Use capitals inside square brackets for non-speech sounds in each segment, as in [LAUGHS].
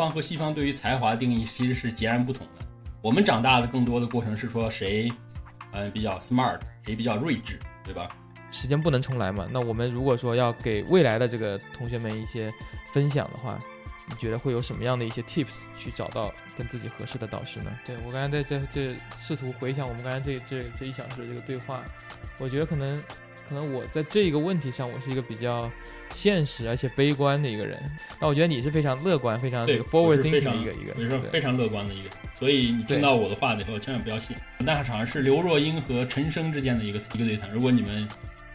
方和西方对于才华定义其实是截然不同的。我们长大的更多的过程是说谁，嗯，比较 smart，谁比较睿智，对吧？时间不能重来嘛。那我们如果说要给未来的这个同学们一些分享的话，你觉得会有什么样的一些 tips 去找到跟自己合适的导师呢？对我刚才在这这试图回想我们刚才这这这一小时的这个对话，我觉得可能。可能我在这一个问题上，我是一个比较现实而且悲观的一个人。那我觉得你是非常乐观、非常这个 forward thinking 的一个一个，你说非常乐观的一个。所以你听到我的话以后，千万不要信。那场好像是刘若英和陈升之间的一个一个对谈。如果你们，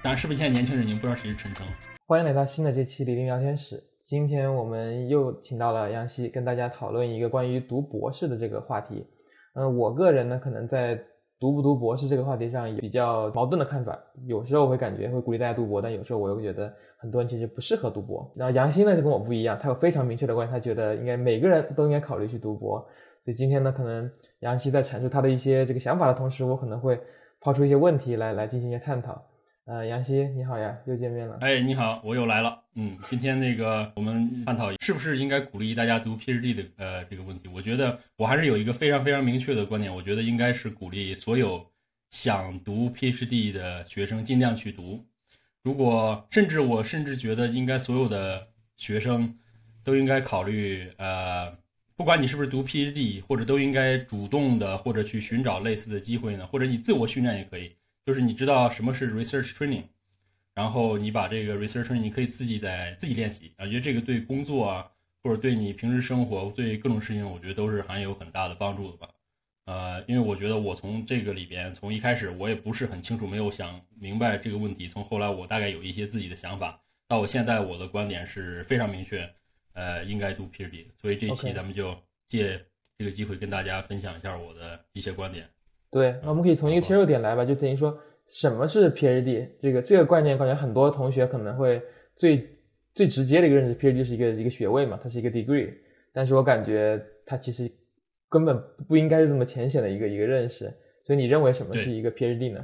当然是不是现在年轻人，已经不知道谁是陈升了？欢迎来到新的这期李林聊天室。今天我们又请到了杨希，跟大家讨论一个关于读博士的这个话题。嗯，我个人呢，可能在。读不读博士这个话题上有比较矛盾的看法，有时候我会感觉会鼓励大家读博，但有时候我又觉得很多人其实不适合读博。然后杨鑫呢就跟我不一样，他有非常明确的观点，他觉得应该每个人都应该考虑去读博。所以今天呢，可能杨希在阐述他的一些这个想法的同时，我可能会抛出一些问题来来进行一些探讨。呃，杨希你好呀，又见面了。哎，你好，我又来了。嗯，今天那个我们探讨是不是应该鼓励大家读 PhD 的呃这个问题。我觉得我还是有一个非常非常明确的观点，我觉得应该是鼓励所有想读 PhD 的学生尽量去读。如果甚至我甚至觉得应该所有的学生都应该考虑呃，不管你是不是读 PhD，或者都应该主动的或者去寻找类似的机会呢，或者你自我训练也可以。就是你知道什么是 research training，然后你把这个 research 你可以自己在自己练习啊，觉得这个对工作啊，或者对你平时生活，对各种事情，我觉得都是还有很大的帮助的吧。呃，因为我觉得我从这个里边，从一开始我也不是很清楚，没有想明白这个问题，从后来我大概有一些自己的想法，到我现在我的观点是非常明确，呃，应该读 PhD。所以这期咱们就借这个机会跟大家分享一下我的一些观点。对，那我们可以从一个切入点来吧，就等于说什么是 PhD 这个这个概念，感觉很多同学可能会最最直接的一个认识，PhD 是一个一个学位嘛，它是一个 degree，但是我感觉它其实根本不应该是这么浅显的一个一个认识，所以你认为什么是一个 PhD 呢？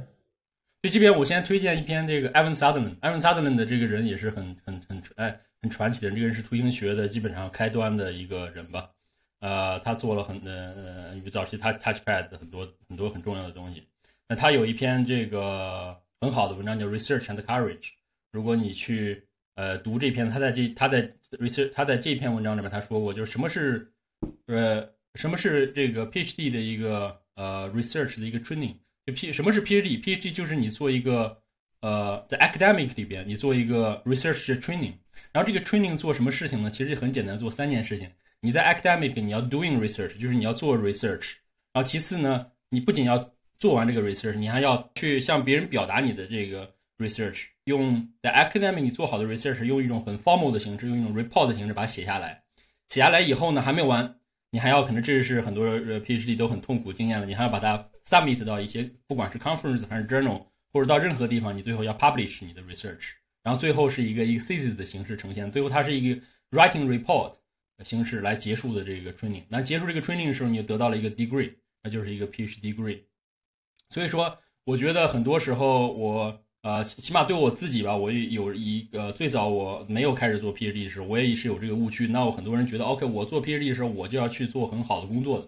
所以这边我先推荐一篇这个 Evan Sutherland，Evan Sutherland 的这个人也是很很很哎很传奇的人，这个人是图形学的基本上开端的一个人吧。呃，他做了很呃呃，因为早期他 Touchpad 很多很多很重要的东西。那他有一篇这个很好的文章叫 Research and Courage。如果你去呃读这篇，他在这他在 Research 他在这篇文章里面他说过，就是什么是呃什么是这个 PhD 的一个呃 Research 的一个 training。就 P 什么是 PhD？PhD 就是你做一个呃在 Academic 里边你做一个 Research training。然后这个 training 做什么事情呢？其实很简单，做三件事情。你在 academic 你要 doing research，就是你要做 research，然后其次呢，你不仅要做完这个 research，你还要去向别人表达你的这个 research，用在 academic 你做好的 research，用一种很 formal 的形式，用一种 report 的形式把它写下来。写下来以后呢，还没完，你还要可能这是很多 PhD 都很痛苦经验了，你还要把它 submit 到一些不管是 conference 还是 journal，或者到任何地方，你最后要 publish 你的 research，然后最后是一个一个 thesis 的形式呈现，最后它是一个 writing report。形式来结束的这个 training，那结束这个 training 的时候，你就得到了一个 degree，那就是一个 PhD degree。所以说，我觉得很多时候，我呃，起码对我自己吧，我有一个最早我没有开始做 PhD 的时候，我也是有这个误区。那我很多人觉得，OK，我做 PhD 的时候，我就要去做很好的工作，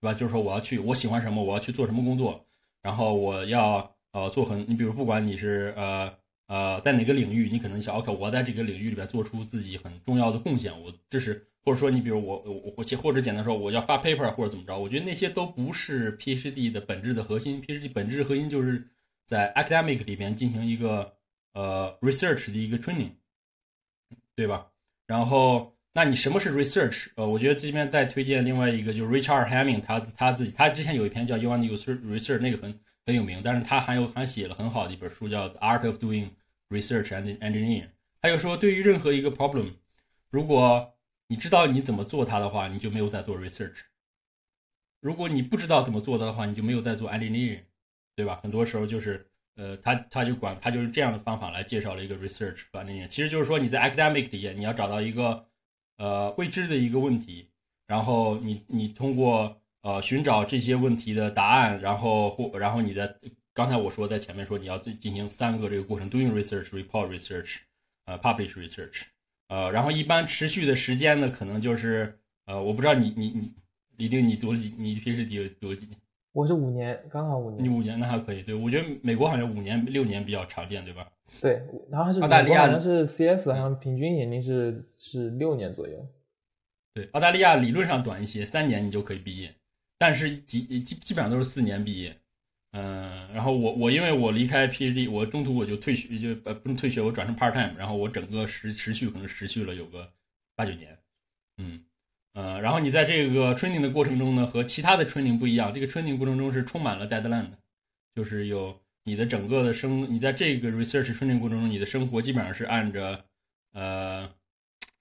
对吧？就是说，我要去，我喜欢什么，我要去做什么工作，然后我要呃做很，你比如不管你是呃呃在哪个领域，你可能想，OK，我在这个领域里边做出自己很重要的贡献，我这是。或者说，你比如我我我，或者简单说，我要发 paper 或者怎么着，我觉得那些都不是 PhD 的本质的核心。PhD 本质核心就是在 academic 里边进行一个呃 research 的一个 training，对吧？然后，那你什么是 research？呃，我觉得这边再推荐另外一个，就是 Richard Hamming，他他自己他之前有一篇叫 You Want to Research，那个很很有名，但是他还有还写了很好的一本书叫 Art of Doing Research and Engineering。他就说，对于任何一个 problem，如果你知道你怎么做它的话，你就没有在做 research。如果你不知道怎么做的话，你就没有在做 engineering，对吧？很多时候就是，呃，他他就管他就是这样的方法来介绍了一个 research 和 engineering。其实就是说你在 academic 里，你要找到一个呃未知的一个问题，然后你你通过呃寻找这些问题的答案，然后或然后你在刚才我说在前面说你要进进行三个这个过程：doing research、report research、呃 publish research。呃，然后一般持续的时间呢，可能就是呃，我不知道你你你李定你读了几，你平时读读了几年？我是五年，刚好五年。你五年那还可以，对我觉得美国好像五年六年比较常见，对吧？对，然后还是澳大利亚好像是 CS，好像平均年龄是是六年左右。对，澳大利亚理论上短一些，三年你就可以毕业，但是基基基本上都是四年毕业。嗯，然后我我因为我离开 PhD，我中途我就退学，就呃不能退学，我转成 part time，然后我整个持持续可能持续了有个八九年。嗯。呃，然后你在这个 training 的过程中呢，和其他的 training 不一样，这个 training 过程中是充满了 deadline 的，就是有你的整个的生，你在这个 research training 过程中，你的生活基本上是按着呃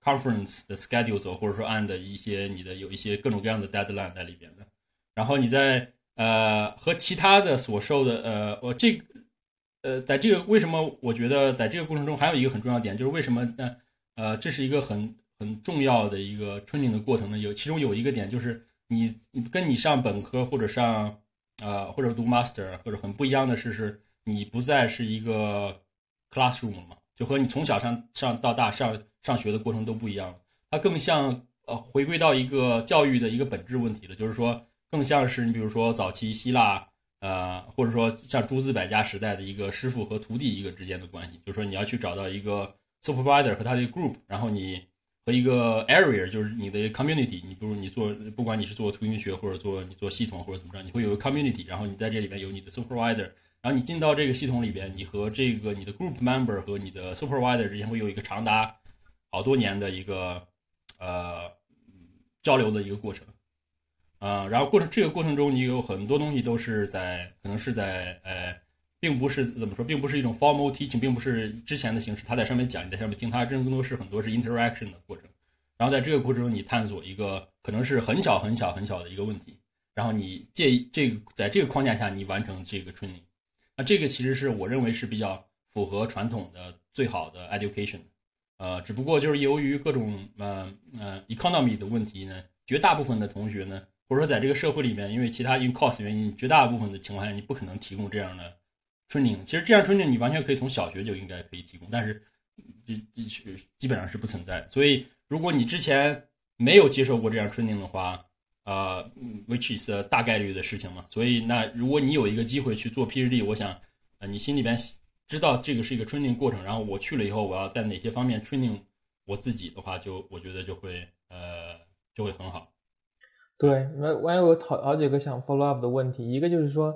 conference 的 schedule 走，或者说按的一些你的有一些各种各样的 deadline 在里边的。然后你在呃和其他的所受的呃我这呃在这个为什么我觉得在这个过程中还有一个很重要点，就是为什么呢？呃，这是一个很。很重要的一个 training 的过程呢，有其中有一个点就是你跟你上本科或者上呃或者读 master 或者很不一样的是，是你不再是一个 classroom 了嘛，就和你从小上上到大上上学的过程都不一样了，它更像呃回归到一个教育的一个本质问题了，就是说更像是你比如说早期希腊呃或者说像诸子百家时代的一个师傅和徒弟一个之间的关系，就是说你要去找到一个 supervisor 和他的 group，然后你。和一个 area 就是你的 community，你比如你做，不管你是做图形学或者做你做系统或者怎么着，你会有个 community，然后你在这里边有你的 supervisor，然后你进到这个系统里边，你和这个你的 group member 和你的 supervisor 之间会有一个长达好多年的一个呃交流的一个过程，啊，然后过程这个过程中你有很多东西都是在可能是在呃。并不是怎么说，并不是一种 formal teaching，并不是之前的形式。他在上面讲，你在上面听，他真正更多是很多是 interaction 的过程。然后在这个过程中，你探索一个可能是很小很小很小的一个问题，然后你借这个在这个框架下，你完成这个 training。那这个其实是我认为是比较符合传统的最好的 education。呃，只不过就是由于各种呃呃 economy 的问题呢，绝大部分的同学呢，或者说在这个社会里面，因为其他因 cost 原因，绝大部分的情况下，你不可能提供这样的。training 其实这样 training 你完全可以从小学就应该可以提供，但是这这基本上是不存在。所以如果你之前没有接受过这样 training 的话，呃，which is 大概率的事情嘛。所以那如果你有一个机会去做 PhD，我想，呃，你心里边知道这个是一个 training 过程，然后我去了以后，我要在哪些方面 training 我自己的话，就我觉得就会呃就会很好。对，那万一我有好好几个想 follow up 的问题，一个就是说。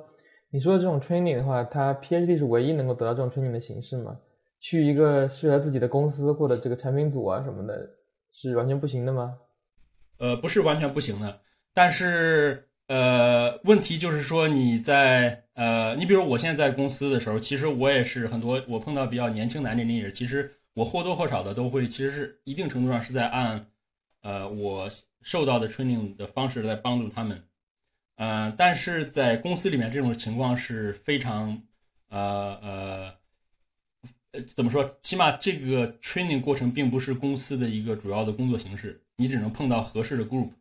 你说这种 training 的话，它 PhD 是唯一能够得到这种 training 的形式吗？去一个适合自己的公司或者这个产品组啊什么的，是完全不行的吗？呃，不是完全不行的，但是呃，问题就是说你在呃，你比如我现在在公司的时候，其实我也是很多我碰到比较年轻的年轻人，其实我或多或少的都会，其实是一定程度上是在按呃我受到的 training 的方式来帮助他们。呃，但是在公司里面这种情况是非常，呃呃，呃，怎么说？起码这个 training 过程并不是公司的一个主要的工作形式，你只能碰到合适的 group。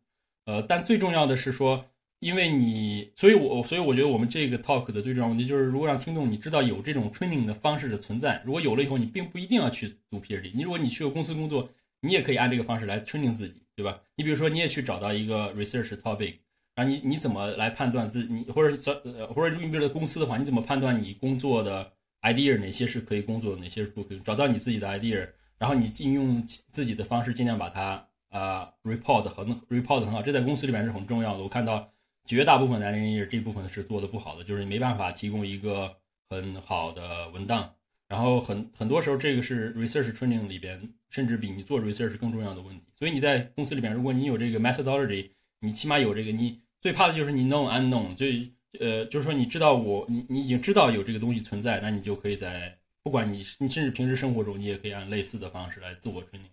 呃，但最重要的是说，因为你，所以我，所以我觉得我们这个 talk 的最重要问题就是，如果让听众你知道有这种 training 的方式的存在，如果有了以后，你并不一定要去读 PhD。你如果你去个公司工作，你也可以按这个方式来 training 自己，对吧？你比如说，你也去找到一个 research topic。然后，你你怎么来判断自你或者找呃或者你比如公司的话，你怎么判断你工作的 idea 哪些是可以工作的，哪些是不可以？找到你自己的 idea，然后你尽用自己的方式，尽量把它啊 report 很 report 很好，这在公司里面是很重要的。我看到绝大部分男人也这部分是做的不好的，就是你没办法提供一个很好的文档，然后很很多时候这个是 research training 里边甚至比你做 research 更重要的问题。所以你在公司里边，如果你有这个 methodology，你起码有这个你。最怕的就是你 know unknown，最呃，就是说你知道我，你你已经知道有这个东西存在，那你就可以在不管你你甚至平时生活中，你也可以按类似的方式来自我 training。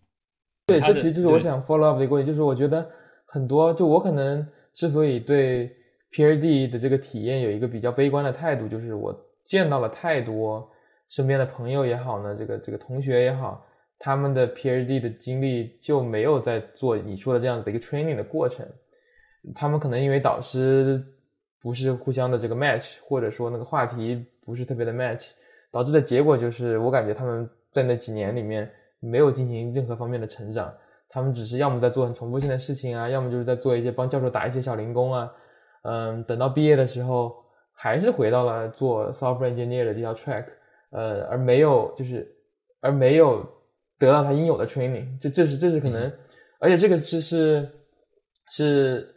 对，这其实就是我想 follow up 的一个问题，就是我觉得很多，就我可能之所以对 PhD 的这个体验有一个比较悲观的态度，就是我见到了太多身边的朋友也好呢，这个这个同学也好，他们的 PhD 的经历就没有在做你说的这样子的一个 training 的过程。他们可能因为导师不是互相的这个 match，或者说那个话题不是特别的 match，导致的结果就是，我感觉他们在那几年里面没有进行任何方面的成长，他们只是要么在做很重复性的事情啊，要么就是在做一些帮教授打一些小零工啊。嗯，等到毕业的时候，还是回到了做 software engineer 的这条 track，呃，而没有就是而没有得到他应有的 training。这这是这是可能，而且这个是是是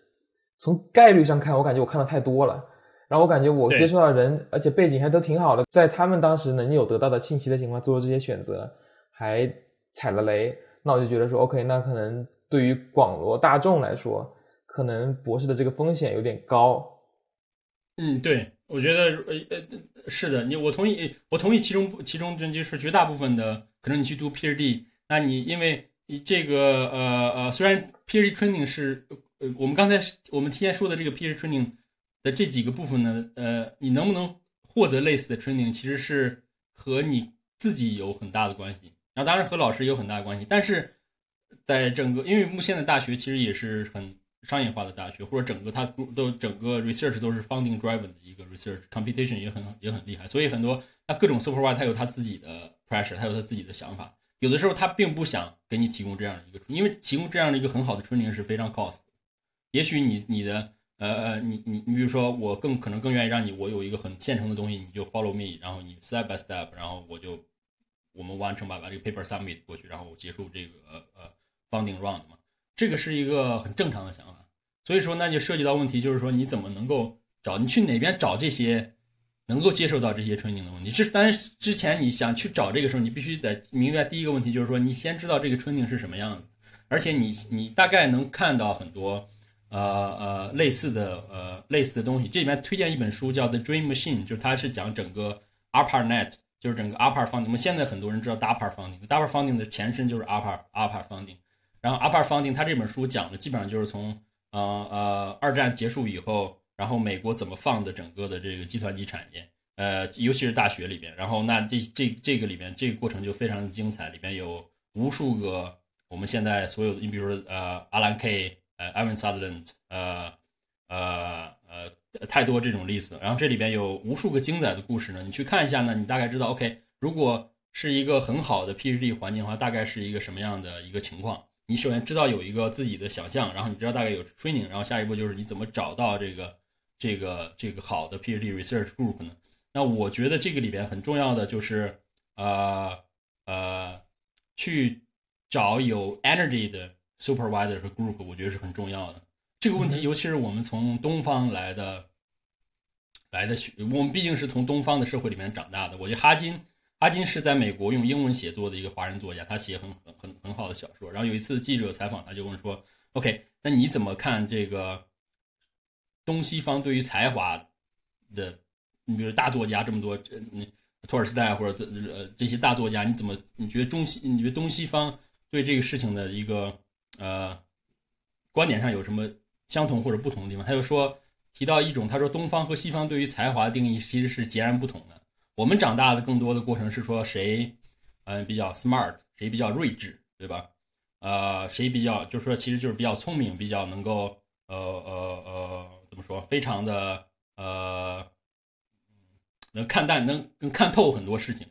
从概率上看，我感觉我看的太多了。然后我感觉我接触到的人，而且背景还都挺好的，在他们当时能有得到的信息的情况做这些选择，还踩了雷，那我就觉得说，OK，那可能对于广罗大众来说，可能博士的这个风险有点高。嗯，对，我觉得呃呃是的，你我同意，我同意其中其中就是绝大部分的可能你去读 PhD，那你因为你这个呃呃，虽然 PhD training 是呃我们刚才我们提前说的这个 PhD training。的这几个部分呢，呃，你能不能获得类似的 training，其实是和你自己有很大的关系，然后当然和老师有很大的关系。但是在整个，因为目前的大学其实也是很商业化的大学，或者整个它都整个 research 都是 funding driven 的一个 research，competition 也很也很厉害，所以很多那各种 supervisor 他有他自己的 pressure，他有他自己的想法，有的时候他并不想给你提供这样的一个，因为提供这样的一个很好的 training 是非常 cost，也许你你的。呃呃，你你你比如说，我更可能更愿意让你，我有一个很现成的东西，你就 follow me，然后你 step by step，然后我就我们完成把把这个 paper submit 过去，然后我结束这个呃 funding round 嘛，这个是一个很正常的想法。所以说，那就涉及到问题，就是说你怎么能够找你去哪边找这些能够接受到这些 training 的问题？这当然之前你想去找这个时候，你必须得明白第一个问题就是说，你先知道这个 training 是什么样子，而且你你大概能看到很多。呃呃，类似的呃类似的东西，这里面推荐一本书叫《The Dream Machine》，就是它是讲整个 ARPANET，就是整个 ARPA 方。我们现在很多人知道 DARPA 方 DARPA 方 g 的前身就是 ARPA ARPA 方 g 然后 ARPA 方 g 它这本书讲的基本上就是从呃呃二战结束以后，然后美国怎么放的整个的这个计算机产业，呃，尤其是大学里边。然后那这这这个里边这个过程就非常的精彩，里边有无数个我们现在所有的，你比如说呃阿兰 K。呃，Evan Sutherland，呃，呃，呃，太多这种例子。然后这里边有无数个精彩的故事呢。你去看一下呢，你大概知道，OK，如果是一个很好的 PhD 环境的话，大概是一个什么样的一个情况？你首先知道有一个自己的想象，然后你知道大概有 training，然后下一步就是你怎么找到这个这个这个好的 PhD research group 呢？那我觉得这个里边很重要的就是，呃呃，去找有 energy 的。Supervisor 和 Group，我觉得是很重要的。这个问题，尤其是我们从东方来的来的学，我们毕竟是从东方的社会里面长大的。我觉得哈金，哈金是在美国用英文写作的一个华人作家，他写很很很很好的小说。然后有一次记者采访，他就问说：“OK，那你怎么看这个东西方对于才华的？你比如大作家这么多，嗯，托尔斯泰或者这呃这些大作家，你怎么你觉得中西？你觉得东西方对这个事情的一个？”呃，观点上有什么相同或者不同的地方？他就说提到一种，他说东方和西方对于才华的定义其实是截然不同的。我们长大的更多的过程是说谁嗯比较 smart，谁比较睿智，对吧？呃，谁比较就是说其实就是比较聪明，比较能够呃呃呃怎么说，非常的呃能看淡，能能看透很多事情，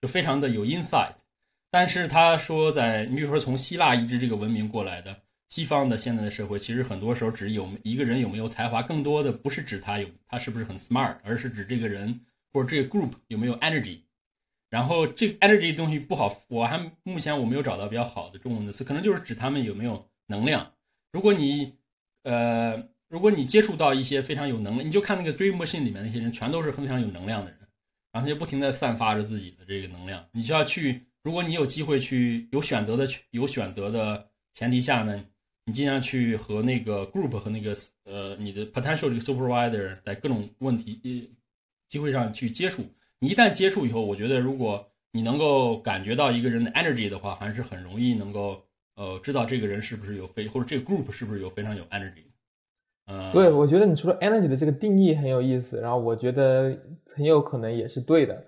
就非常的有 insight。但是他说，在你比如说从希腊移植这个文明过来的西方的现在的社会，其实很多时候只有一个人有没有才华，更多的不是指他有他是不是很 smart，而是指这个人或者这个 group 有没有 energy。然后这个 energy 东西不好，我还目前我没有找到比较好的中文的词，可能就是指他们有没有能量。如果你呃，如果你接触到一些非常有能力，你就看那个 Dream Machine 里面那些人，全都是非常有能量的人，然后他就不停的散发着自己的这个能量，你就要去。如果你有机会去有选择的去有选择的前提下呢，你尽量去和那个 group 和那个呃你的 potential 这个 supervisor 在各种问题机会上去接触。你一旦接触以后，我觉得如果你能够感觉到一个人的 energy 的话，还是很容易能够呃知道这个人是不是有非或者这个 group 是不是有非常有 energy。嗯，对，我觉得你说 energy 的这个定义很有意思，然后我觉得很有可能也是对的。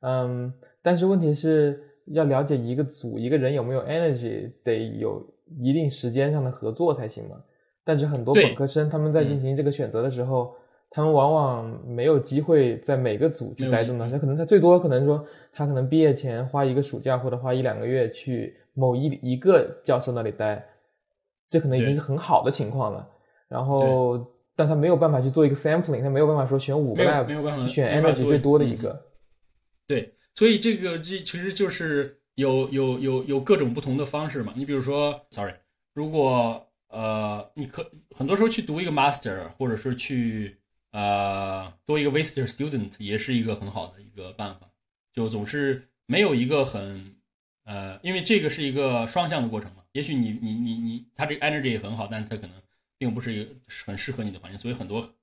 嗯，但是问题是。要了解一个组一个人有没有 energy，得有一定时间上的合作才行嘛。但是很多本科生他们在进行这个选择的时候，他们往往没有机会在每个组去待着呢。他可能他最多可能说他可能毕业前花一个暑假或者花一两个月去某一一个教授那里待，这可能已经是很好的情况了。然后，但他没有办法去做一个 sampling，他没有办法说选五个 lab，没有办法去选 energy 最多的一个。对，所以这个这其实就是有有有有各种不同的方式嘛。你比如说，sorry，如果呃，你可很多时候去读一个 master，或者是去呃多一个 visitor student，也是一个很好的一个办法。就总是没有一个很呃，因为这个是一个双向的过程嘛。也许你你你你，他这个 energy 也很好，但是他可能并不是一个很适合你的环境，所以很多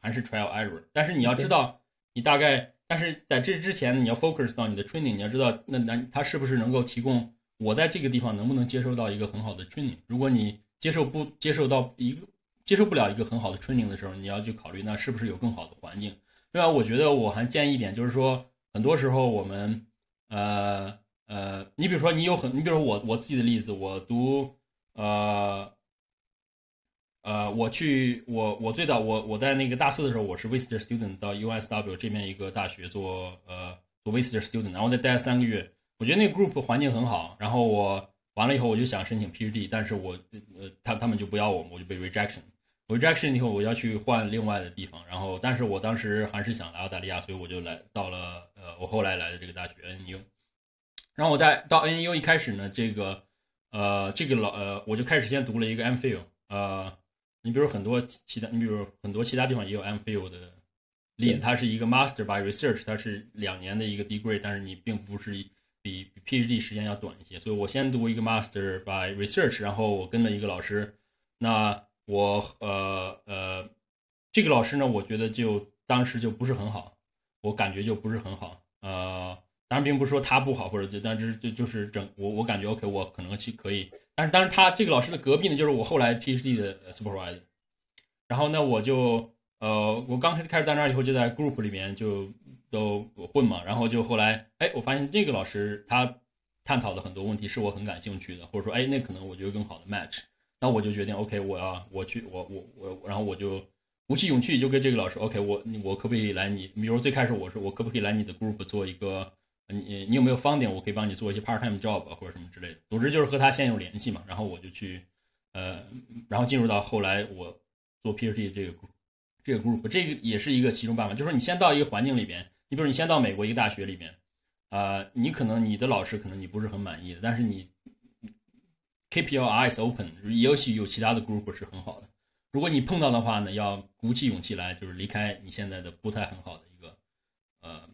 还是 trial error。但是你要知道，你大概。但是在这之前，你要 focus 到你的 training，你要知道，那那它是不是能够提供我在这个地方能不能接受到一个很好的 training？如果你接受不接受到一个接受不了一个很好的 training 的时候，你要去考虑那是不是有更好的环境。另外，我觉得我还建议一点，就是说，很多时候我们呃呃，你比如说你有很，你比如说我我自己的例子，我读呃。呃，我去，我我最早我我在那个大四的时候，我是 visitor student 到 USW 这边一个大学做呃做 visitor student，然后再待了三个月。我觉得那个 group 环境很好，然后我完了以后我就想申请 PhD，但是我呃他他们就不要我，我就被 rejection。rejection 以后我要去换另外的地方，然后但是我当时还是想来澳大利亚，所以我就来到了呃我后来来的这个大学 NU。然后我在到 NU 一开始呢，这个呃这个老呃我就开始先读了一个 MPhil 呃。你比如很多其他，你比如很多其他地方也有 MPhil 的例子，它是一个 Master by Research，它是两年的一个 degree，但是你并不是比 PhD 时间要短一些。所以我先读一个 Master by Research，然后我跟了一个老师。那我呃呃，这个老师呢，我觉得就当时就不是很好，我感觉就不是很好。呃，当然并不是说他不好，或者就但是就就是整我我感觉 OK，我可能去可以。但是，当然，他这个老师的隔壁呢，就是我后来 PhD 的 supervisor。然后呢，我就呃，我刚开始开始在那儿以后，就在 group 里面就都混嘛。然后就后来，哎，我发现这个老师他探讨的很多问题是我很感兴趣的，或者说，哎，那可能我觉得更好的 match。那我就决定，OK，我要我去，我我我，然后我就鼓起勇气就跟这个老师，OK，我我可不可以来你？比如最开始我说，我可不可以来你的 group 做一个？你你有没有方点？我可以帮你做一些 part time job 或者什么之类的。总之就是和他先有联系嘛，然后我就去，呃，然后进入到后来我做 PhD 这个这个 group，这个也是一个其中办法。就是你先到一个环境里边，你比如你先到美国一个大学里边，啊，你可能你的老师可能你不是很满意的，但是你 keep your eyes open，也许有其他的 group 是很好的。如果你碰到的话呢，要鼓起勇气来，就是离开你现在的不太很好的一个，呃。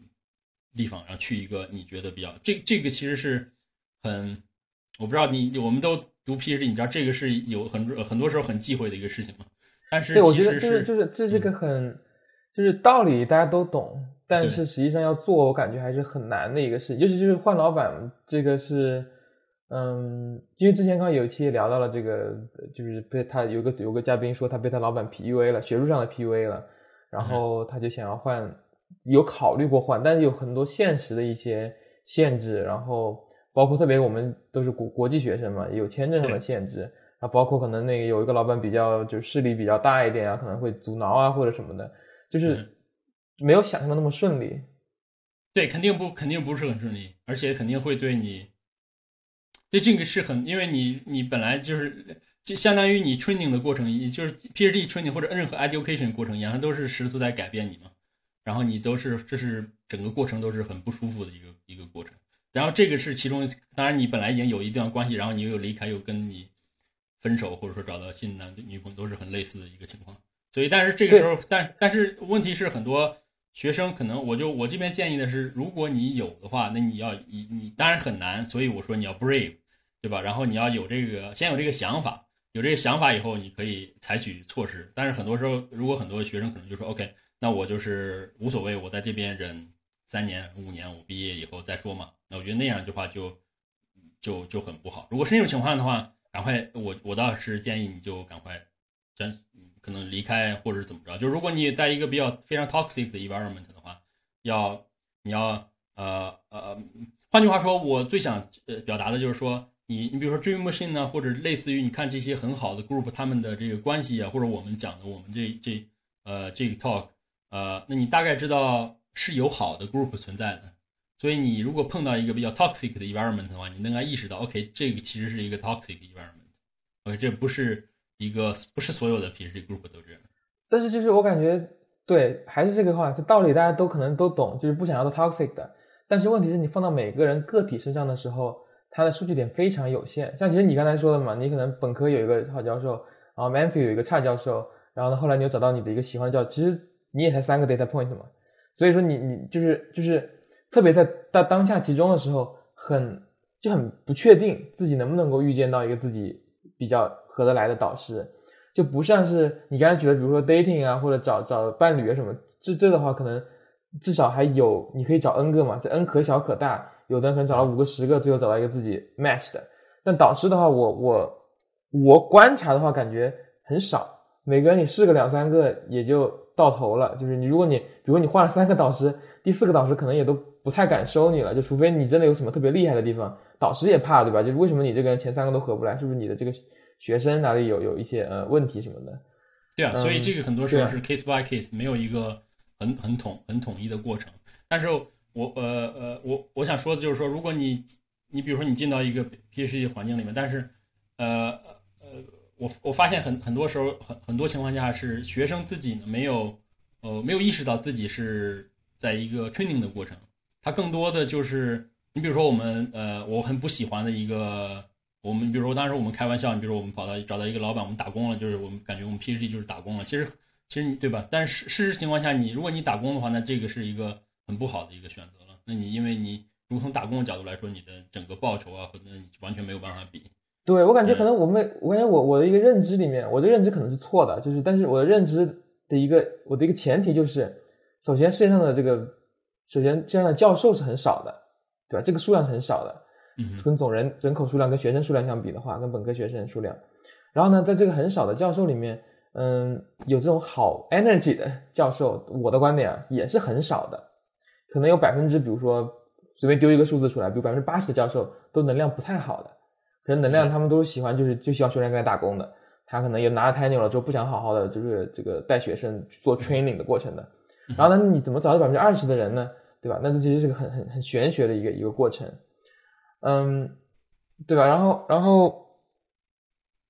地方，然后去一个你觉得比较这这个其实是很，我不知道你我们都读 PhD，你知道这个是有很很多时候很忌讳的一个事情吗？但是我觉得就是就是这是个很就是道理大家都懂，但是实际上要做，我感觉还是很难的一个事。尤其就是换老板，这个是嗯，因为之前刚有一期聊到了这个，就是被他有个有个嘉宾说他被他老板 PUA 了，学术上的 PUA 了，然后他就想要换。有考虑过换，但是有很多现实的一些限制，然后包括特别我们都是国国际学生嘛，也有签证上的限制，啊，包括可能那个有一个老板比较就势力比较大一点啊，可能会阻挠啊或者什么的，就是没有想象的那么顺利。对，肯定不肯定不是很顺利，而且肯定会对你，对这个是很，因为你你本来就是就相当于你 training 的过程，也就是 PhD training 或者任何 education 过程一样，它都是实时在改变你嘛。然后你都是，这是整个过程都是很不舒服的一个一个过程。然后这个是其中，当然你本来已经有一段关系，然后你又离开，又跟你分手，或者说找到新男女朋友，都是很类似的一个情况。所以，但是这个时候，但但是问题是，很多学生可能，我就我这边建议的是，如果你有的话，那你要你你当然很难，所以我说你要 brave，对吧？然后你要有这个，先有这个想法，有这个想法以后，你可以采取措施。但是很多时候，如果很多学生可能就说 OK。那我就是无所谓，我在这边忍三年五年，我毕业以后再说嘛。那我觉得那样的话就就就很不好。如果是这种情况的话，赶快我我倒是建议你就赶快，真可能离开或者怎么着。就如果你在一个比较非常 toxic 的 environment 的话，要你要呃呃，换句话说，我最想呃表达的就是说，你你比如说 Dream Machine 呢，或者类似于你看这些很好的 group 他们的这个关系啊，或者我们讲的我们这这呃这个 talk。呃，那你大概知道是有好的 group 存在的，所以你如果碰到一个比较 toxic 的 environment 的话，你能够意识到，OK，这个其实是一个 toxic environment，OK，这不是一个不是所有的 PhD group 都这样。但是就是我感觉，对，还是这个话，这道理大家都可能都懂，就是不想要的 toxic 的。但是问题是你放到每个人个体身上的时候，它的数据点非常有限。像其实你刚才说的嘛，你可能本科有一个好教授，然后 m a n f i 有一个差教授，然后呢后来你又找到你的一个喜欢的教，其实你也才三个 data point 嘛。所以说你你就是就是特别在当当下其中的时候，很就很不确定自己能不能够预见到一个自己比较合得来的导师。就不像是你刚才举的，比如说 dating 啊，或者找找伴侣啊什么，这这的话可能至少还有你可以找 n 个嘛，这 n 可小可大，有的人可能找了五个、十个，最后找到一个自己 match 的。但导师的话，我我我观察的话，感觉很少，每个人你试个两三个也就到头了。就是你如果你比如你换了三个导师，第四个导师可能也都不太敢收你了，就除非你真的有什么特别厉害的地方，导师也怕，对吧？就是为什么你这个人前三个都合不来，是不是你的这个？学生哪里有有一些呃问题什么的，对啊，所以这个很多时候是 case by case，没有一个很很统很统一的过程。但是我呃呃我我想说的就是说，如果你你比如说你进到一个 PhD 环境里面，但是呃呃我我发现很很多时候很很多情况下是学生自己呢没有呃没有意识到自己是在一个 training 的过程，他更多的就是你比如说我们呃我很不喜欢的一个。我们比如说，当时我们开玩笑，你比如说我们跑到找到一个老板，我们打工了，就是我们感觉我们 PhD 就是打工了。其实，其实你对吧？但是事实情况下，你如果你打工的话，那这个是一个很不好的一个选择了。那你因为你如果从打工的角度来说，你的整个报酬啊，和那你完全没有办法比。对我感觉可能我们，我感觉我我的一个认知里面，我的认知可能是错的，就是但是我的认知的一个我的一个前提就是，首先世界上的这个，首先这样的教授是很少的，对吧？这个数量是很少的。跟总人人口数量跟学生数量相比的话，跟本科学生数量，然后呢，在这个很少的教授里面，嗯，有这种好 energy 的教授，我的观点啊，也是很少的，可能有百分之，比如说随便丢一个数字出来，比如百分之八十的教授都能量不太好的，可能能量他们都是喜欢就是就喜欢学生跟他打工的，他可能也拿了 tenure 了之后不想好好的就是这个带学生做 training 的过程的，然后呢，你怎么找到百分之二十的人呢？对吧？那这其实是个很很很玄学的一个一个过程。嗯，对吧？然后，然后，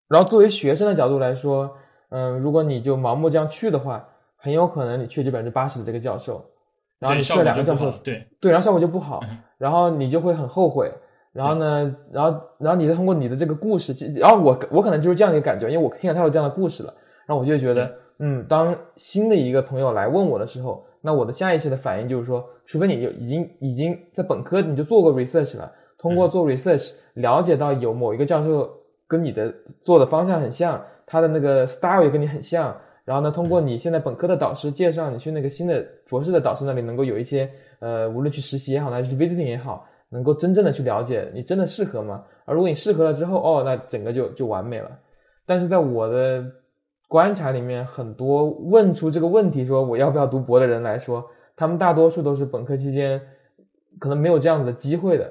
然后作为学生的角度来说，嗯，如果你就盲目这样去的话，很有可能你去就百分之八十的这个教授，然后你去了两个教授，对对，然后效果就不好，然后你就会很后悔。然后呢，然后，然后你再通过你的这个故事，然后我我可能就是这样的一个感觉，因为我听了太多这样的故事了，然后我就觉得，嗯，当新的一个朋友来问我的时候，那我的下意识的反应就是说，除非你就已经已经在本科你就做过 research 了。通过做 research 了解到有某一个教授跟你的做的方向很像，他的那个 style 也跟你很像，然后呢，通过你现在本科的导师介绍你去那个新的博士的导师那里，能够有一些呃，无论去实习也好，还是去 visiting 也好，能够真正的去了解你真的适合吗？而如果你适合了之后，哦，那整个就就完美了。但是在我的观察里面，很多问出这个问题说我要不要读博的人来说，他们大多数都是本科期间可能没有这样子的机会的。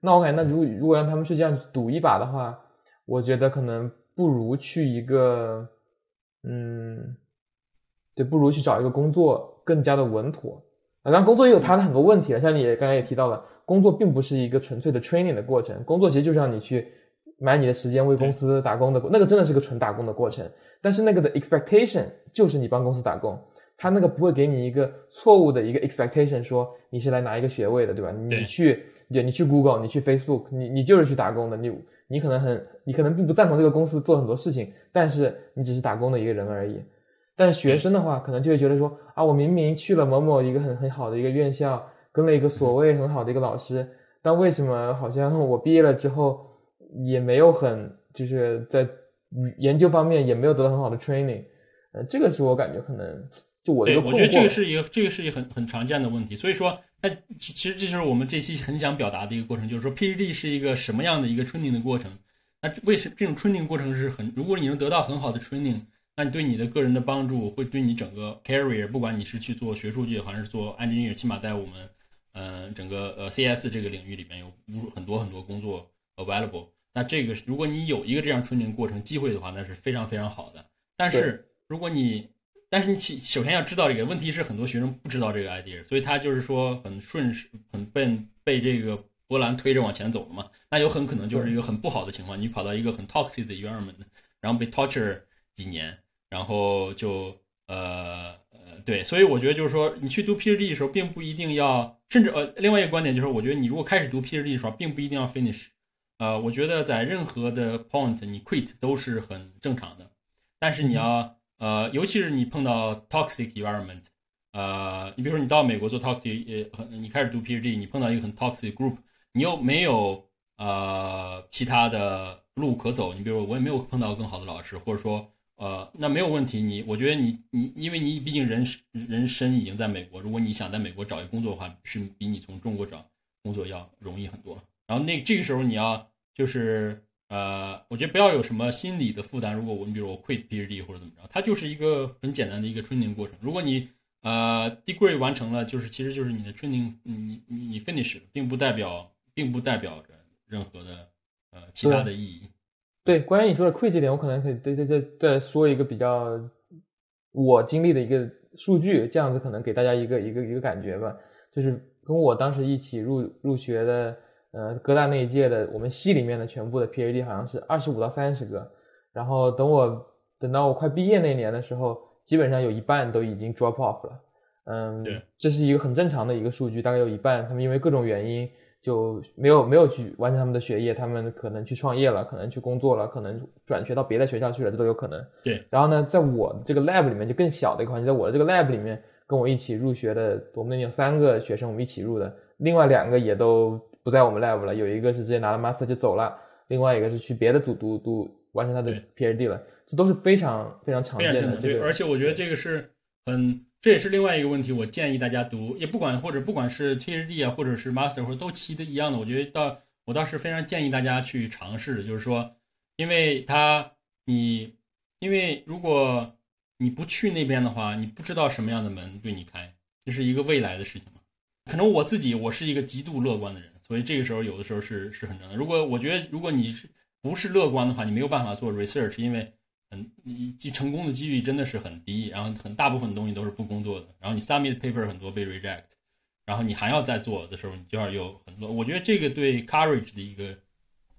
那我感觉，那如果如果让他们去这样赌一把的话，我觉得可能不如去一个，嗯，对，不如去找一个工作更加的稳妥。啊当然，工作也有它的很多问题了，像你刚才也提到了，工作并不是一个纯粹的 training 的过程，工作其实就是让你去买你的时间为公司打工的，那个真的是个纯打工的过程。但是那个的 expectation 就是你帮公司打工，他那个不会给你一个错误的一个 expectation，说你是来拿一个学位的，对吧？你去。对，你去 Google，你去 Facebook，你你就是去打工的。你你可能很，你可能并不赞同这个公司做很多事情，但是你只是打工的一个人而已。但是学生的话，可能就会觉得说啊，我明明去了某某一个很很好的一个院校，跟了一个所谓很好的一个老师，但为什么好像我毕业了之后也没有很就是在研究方面也没有得到很好的 training？呃，这个是我感觉可能就我的我觉得这个是一个这个是一个很很常见的问题，所以说。那其其实这就是我们这期很想表达的一个过程，就是说 PhD 是一个什么样的一个 training 的过程？那为什这种 training 过程是很，如果你能得到很好的 training，那你对你的个人的帮助，会对你整个 career，不管你是去做学术界还是做 engineer，起码在我们呃整个呃 CS 这个领域里面有无很多很多工作 available。那这个如果你有一个这样 training 过程机会的话，那是非常非常好的。但是如果你但是你起首先要知道这个问题是很多学生不知道这个 idea，所以他就是说很顺势、很笨被这个波兰推着往前走了嘛，那有很可能就是一个很不好的情况，你跑到一个很 toxic 的 environment，然后被 torture 几年，然后就呃呃对，所以我觉得就是说，你去读 PhD 的时候，并不一定要，甚至呃，另外一个观点就是，我觉得你如果开始读 PhD 的时候，并不一定要 finish，呃，我觉得在任何的 point 你 quit 都是很正常的，但是你要呃，尤其是你碰到 toxic environment。呃，你比如说你到美国做 toxic，呃，你开始读 PhD，你碰到一个很 toxic group，你又没有呃其他的路可走，你比如说我也没有碰到更好的老师，或者说呃，那没有问题，你我觉得你你因为你毕竟人人身已经在美国，如果你想在美国找一个工作的话，是比你从中国找工作要容易很多。然后那这个时候你要就是呃，我觉得不要有什么心理的负担。如果我们比如我 quit PhD 或者怎么着，它就是一个很简单的一个 training 过程。如果你呃，degree 完成了，就是其实就是你的 training，你你你 finish，并不代表并不代表着任何的呃其他的意义。对，关于你说的 quit 这点，我可能可以再再再再说一个比较我经历的一个数据，这样子可能给大家一个一个一个感觉吧。就是跟我当时一起入入学的，呃，哥大那一届的，我们系里面的全部的 PhD 好像是二十五到三十个，然后等我等到我快毕业那年的时候。基本上有一半都已经 drop off 了，嗯，这是一个很正常的一个数据，大概有一半他们因为各种原因就没有没有去完成他们的学业，他们可能去创业了，可能去工作了，可能转学到别的学校去了，这都有可能。对。然后呢，在我这个 lab 里面就更小的一个环境，在我的这个 lab 里面，跟我一起入学的，我们那有三个学生，我们一起入的，另外两个也都不在我们 lab 了，有一个是直接拿了 master 就走了，另外一个是去别的组读读完成他的 PhD 了。这都是非常非常常见的，对，而且我觉得这个是很，这也是另外一个问题。我建议大家读，也不管或者不管是 PhD 啊，或者是 Master 或者都齐的一样的，我觉得倒我倒是非常建议大家去尝试。就是说，因为他你，因为如果你不去那边的话，你不知道什么样的门对你开，这是一个未来的事情嘛。可能我自己我是一个极度乐观的人，所以这个时候有的时候是是很正常。如果我觉得如果你是不是乐观的话，你没有办法做 research，因为很，你成功的几率真的是很低，然后很大部分东西都是不工作的，然后你 submit paper 很多被 reject，然后你还要再做的时候，你就要有很多。我觉得这个对 courage 的一个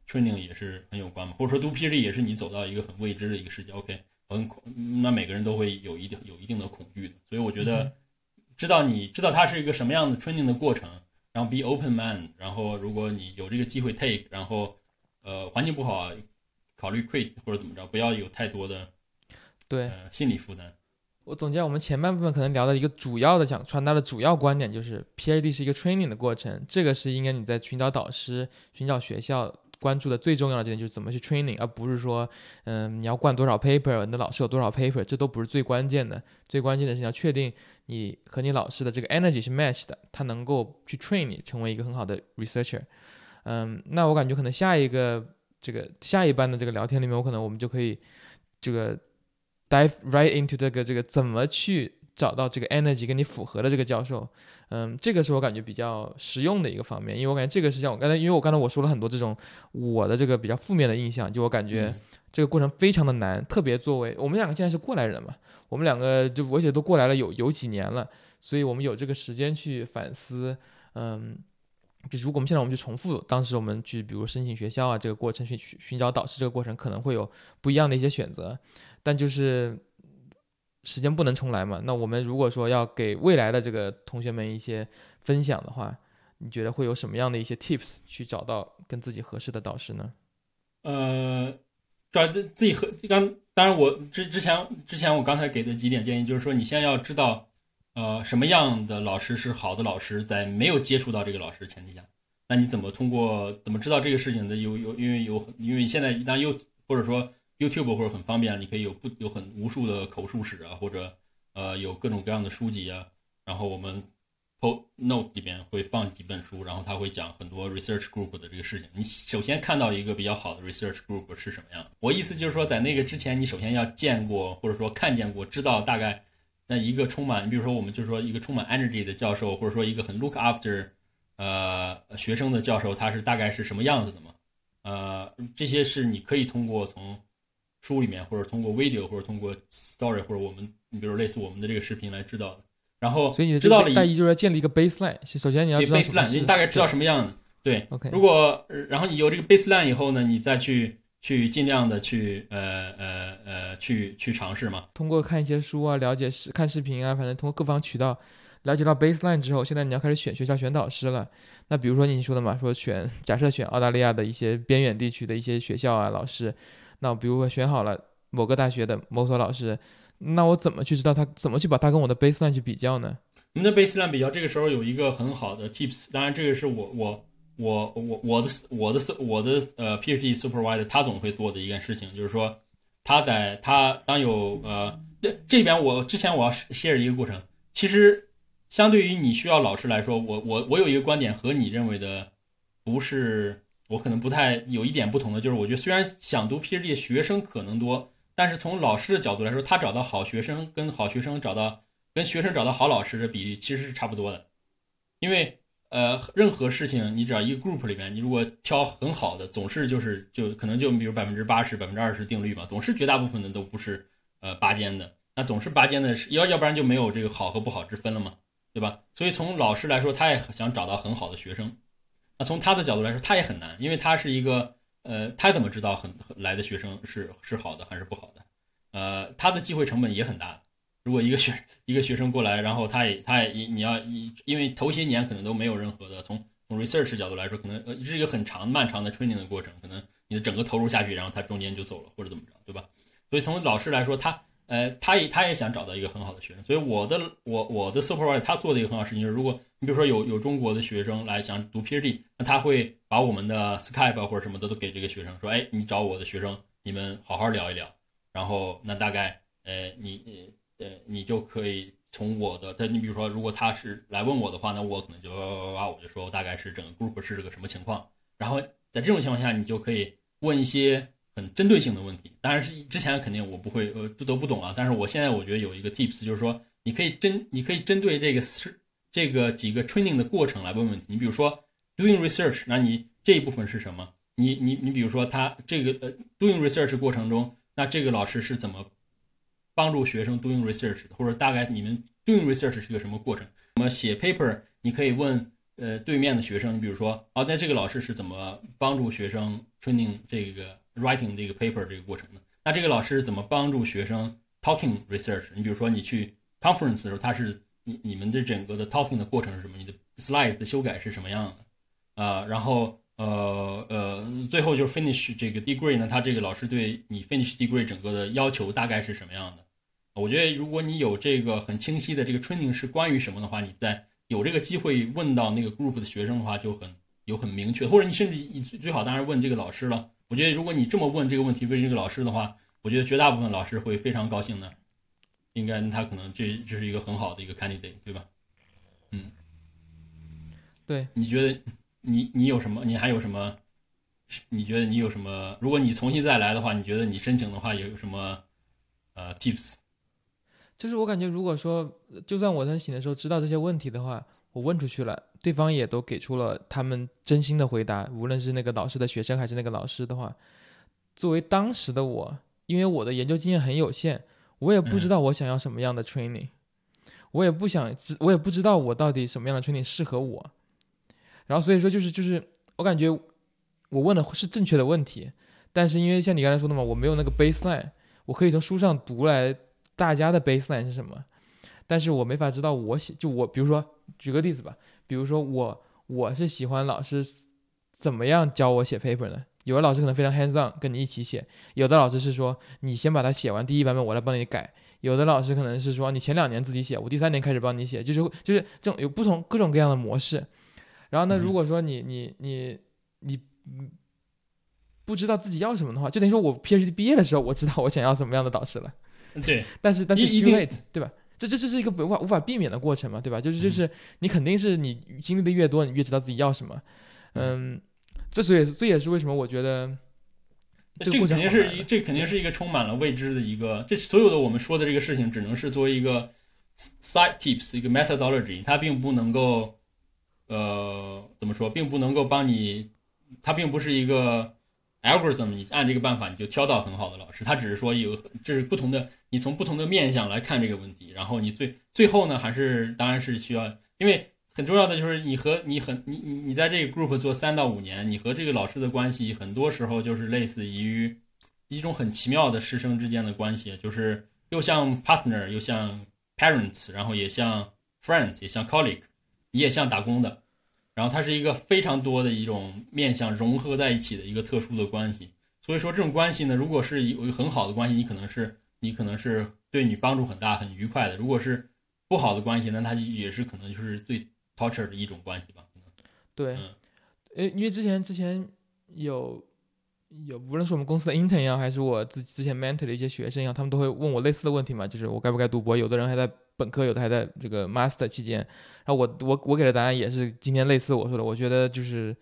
training 也是很有关嘛，或者说 do PhD 也是你走到一个很未知的一个世界。OK，很恐，那每个人都会有一定有一定的恐惧的，所以我觉得知道你知道它是一个什么样的 training 的过程，然后 be open man，然后如果你有这个机会 take，然后呃环境不好。考虑 quit 或者怎么着，不要有太多的对心理负担。我总结我们前半部分可能聊的一个主要的讲传达的主要观点就是 PhD 是一个 training 的过程，这个是应该你在寻找导师、寻找学校关注的最重要的点，就是怎么去 training，而不是说嗯你要灌多少 paper，你的老师有多少 paper，这都不是最关键的。最关键的是你要确定你和你老师的这个 energy 是 match 的，他能够去 train 你成为一个很好的 researcher。嗯，那我感觉可能下一个。这个下一班的这个聊天里面，我可能我们就可以这个 dive right into 这个这个怎么去找到这个 energy 跟你符合的这个教授，嗯，这个是我感觉比较实用的一个方面，因为我感觉这个是像我刚才，因为我刚才我说了很多这种我的这个比较负面的印象，就我感觉这个过程非常的难，特别作为我们两个现在是过来人嘛，我们两个就而且都过来了有有几年了，所以我们有这个时间去反思，嗯。就如果我们现在我们去重复当时我们去比如申请学校啊这个过程寻寻找导师这个过程可能会有不一样的一些选择，但就是时间不能重来嘛。那我们如果说要给未来的这个同学们一些分享的话，你觉得会有什么样的一些 tips 去找到跟自己合适的导师呢？呃，找自自己和刚当然我之之前之前我刚才给的几点建议就是说你先要知道。呃，什么样的老师是好的老师？在没有接触到这个老师的前提下，那你怎么通过怎么知道这个事情的？有有，因为有，因为现在一旦又或者说 YouTube 或者很方便，你可以有不有很无数的口述史啊，或者呃有各种各样的书籍啊。然后我们 p o Note 里边会放几本书，然后他会讲很多 research group 的这个事情。你首先看到一个比较好的 research group 是什么样？我意思就是说，在那个之前，你首先要见过或者说看见过，知道大概。那一个充满，你比如说，我们就说一个充满 energy 的教授，或者说一个很 look after，呃，学生的教授，他是大概是什么样子的嘛？呃，这些是你可以通过从书里面，或者通过 video，或者通过 story，或者我们，你比如类似我们的这个视频来知道的。然后所以你的知道了大意就是要建立一个 baseline，首先你要知道 baseline，你大概知道什么样的。对，OK。如果然后你有这个 baseline 以后呢，你再去去尽量的去呃呃呃去去尝试嘛。通过看一些书啊，了解视看视频啊，反正通过各方渠道了解到 baseline 之后，现在你要开始选学校、选导师了。那比如说你说的嘛，说选假设选澳大利亚的一些边远地区的一些学校啊，老师，那比如说选好了某个大学的某所老师。那我怎么去知道他怎么去把他跟我的 baseline 去比较呢？我们的 baseline 比较，这个时候有一个很好的 tips，当然这个是我我我我我的我的我的呃 PhD supervisor 他总会做的一件事情，就是说他在他当有呃这这边我之前我要 share 一个过程，其实相对于你需要老师来说，我我我有一个观点和你认为的不是我可能不太有一点不同的，就是我觉得虽然想读 PhD 的学生可能多。但是从老师的角度来说，他找到好学生跟好学生找到跟学生找到好老师的比例其实是差不多的，因为呃任何事情你只要一个 group 里面，你如果挑很好的，总是就是就可能就比如百分之八十百分之二十定律嘛，总是绝大部分的都不是呃拔尖的，那总是拔尖的是要要不然就没有这个好和不好之分了嘛，对吧？所以从老师来说，他也想找到很好的学生，那从他的角度来说，他也很难，因为他是一个。呃，他怎么知道很来的学生是是好的还是不好的？呃，他的机会成本也很大。如果一个学一个学生过来，然后他也他也你要因为头些年可能都没有任何的从从 research 角度来说，可能呃是一个很长漫长的 training 的过程，可能你的整个投入下去，然后他中间就走了或者怎么着，对吧？所以从老师来说，他呃他也他也想找到一个很好的学生。所以我的我我的 supervisor 他做的一个很好事情就是，如果你比如说有有中国的学生来想读 PhD，那他会。把我们的 Skype 或者什么的都给这个学生说，哎，你找我的学生，你们好好聊一聊，然后那大概，呃，你，呃，你就可以从我的，他，你比如说，如果他是来问我的话，那我可能就哇哇哇，我就说大概是整个 group 是个什么情况，然后在这种情况下，你就可以问一些很针对性的问题。当然是之前肯定我不会，呃，都不懂啊。但是我现在我觉得有一个 tips，就是说你可以针，你可以针对这个是这个几个 training 的过程来问问题。你比如说。Doing research，那你这一部分是什么？你你你，比如说他这个呃，doing research 过程中，那这个老师是怎么帮助学生 doing research？或者大概你们 doing research 是个什么过程？那么写 paper，你可以问呃对面的学生，你比如说，哦，那这个老师是怎么帮助学生 training 这个 writing 这个 paper 这个过程的？那这个老师是怎么帮助学生 talking research？你比如说你去 conference 的时候，他是你你们的整个的 talking 的过程是什么？你的 slides 的修改是什么样的？啊，然后呃呃，最后就是 finish 这个 degree 呢，他这个老师对你 finish degree 整个的要求大概是什么样的？我觉得如果你有这个很清晰的这个 training 是关于什么的话，你在有这个机会问到那个 group 的学生的话，就很有很明确，或者你甚至你最好当然问这个老师了。我觉得如果你这么问这个问题问这个老师的话，我觉得绝大部分老师会非常高兴的，应该他可能这这是一个很好的一个 candidate，对吧？嗯，对，你觉得？你你有什么？你还有什么？你觉得你有什么？如果你重新再来的话，你觉得你申请的话有什么呃 tips？就是我感觉，如果说就算我在醒的时候知道这些问题的话，我问出去了，对方也都给出了他们真心的回答，无论是那个老师的学生还是那个老师的话，作为当时的我，因为我的研究经验很有限，我也不知道我想要什么样的 training，我也不想知，我也不知道我到底什么样的 training 适合我。然后所以说就是就是我感觉我问的是正确的问题，但是因为像你刚才说的嘛，我没有那个 baseline，我可以从书上读来大家的 baseline 是什么，但是我没法知道我喜就我比如说举个例子吧，比如说我我是喜欢老师怎么样教我写 paper 呢？有的老师可能非常 hands on 跟你一起写，有的老师是说你先把它写完第一版本，我来帮你改，有的老师可能是说你前两年自己写，我第三年开始帮你写，就是就是这种有不同各种各样的模式。然后呢？如果说你你你你不知道自己要什么的话，就等于说我 PhD 毕业的时候，我知道我想要什么样的导师了。[LAUGHS] 对，但是但是 too late，对吧？这这这是一个无法无法避免的过程嘛，对吧？就是就是你肯定是你经历的越多，你越知道自己要什么。嗯，这所以这也是为什么我觉得这个肯定是一这肯定是一个充满了未知的一个。这所有的我们说的这个事情，只能是作为一个 side tips，一个 methodology，它并不能够。呃，怎么说，并不能够帮你，它并不是一个 algorithm，你按这个办法你就挑到很好的老师，它只是说有这是不同的你从不同的面向来看这个问题，然后你最最后呢，还是当然是需要，因为很重要的就是你和你很你你你在这个 group 做三到五年，你和这个老师的关系，很多时候就是类似于一种很奇妙的师生之间的关系，就是又像 partner，又像 parents，然后也像 friends，也像 colleague，你也像打工的，然后它是一个非常多的一种面向融合在一起的一个特殊的关系。所以说这种关系呢，如果是有一个很好的关系，你可能是你可能是对你帮助很大、很愉快的；如果是不好的关系，那它也是可能就是最 torture 的一种关系吧。对，呃，因为之前之前有有无论是我们公司的 intern 也好，还是我自之前 mentor 的一些学生一样，他们都会问我类似的问题嘛，就是我该不该读博？有的人还在本科，有的还在这个 master 期间。然后我我我给的答案也是今天类似我说的，我觉得就是。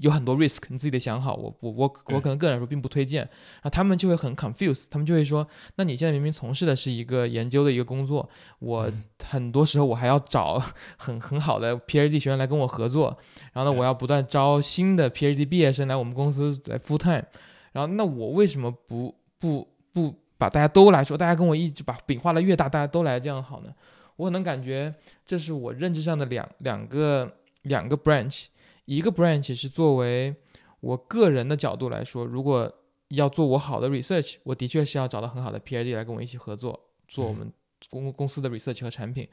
有很多 risk，你自己得想好。我我我我可能个人来说并不推荐。然后他们就会很 confused，他们就会说：那你现在明明从事的是一个研究的一个工作，我很多时候我还要找 [LAUGHS] 很很好的 PhD 学员来跟我合作，然后呢，我要不断招新的 PhD 毕业生来我们公司来 full time。然后那我为什么不不不把大家都来说，大家跟我一直把饼画的越大，大家都来这样好呢？我可能感觉这是我认知上的两两个两个 branch。一个 branch 是作为我个人的角度来说，如果要做我好的 research，我的确是要找到很好的 PhD 来跟我一起合作，做我们公公司的 research 和产品。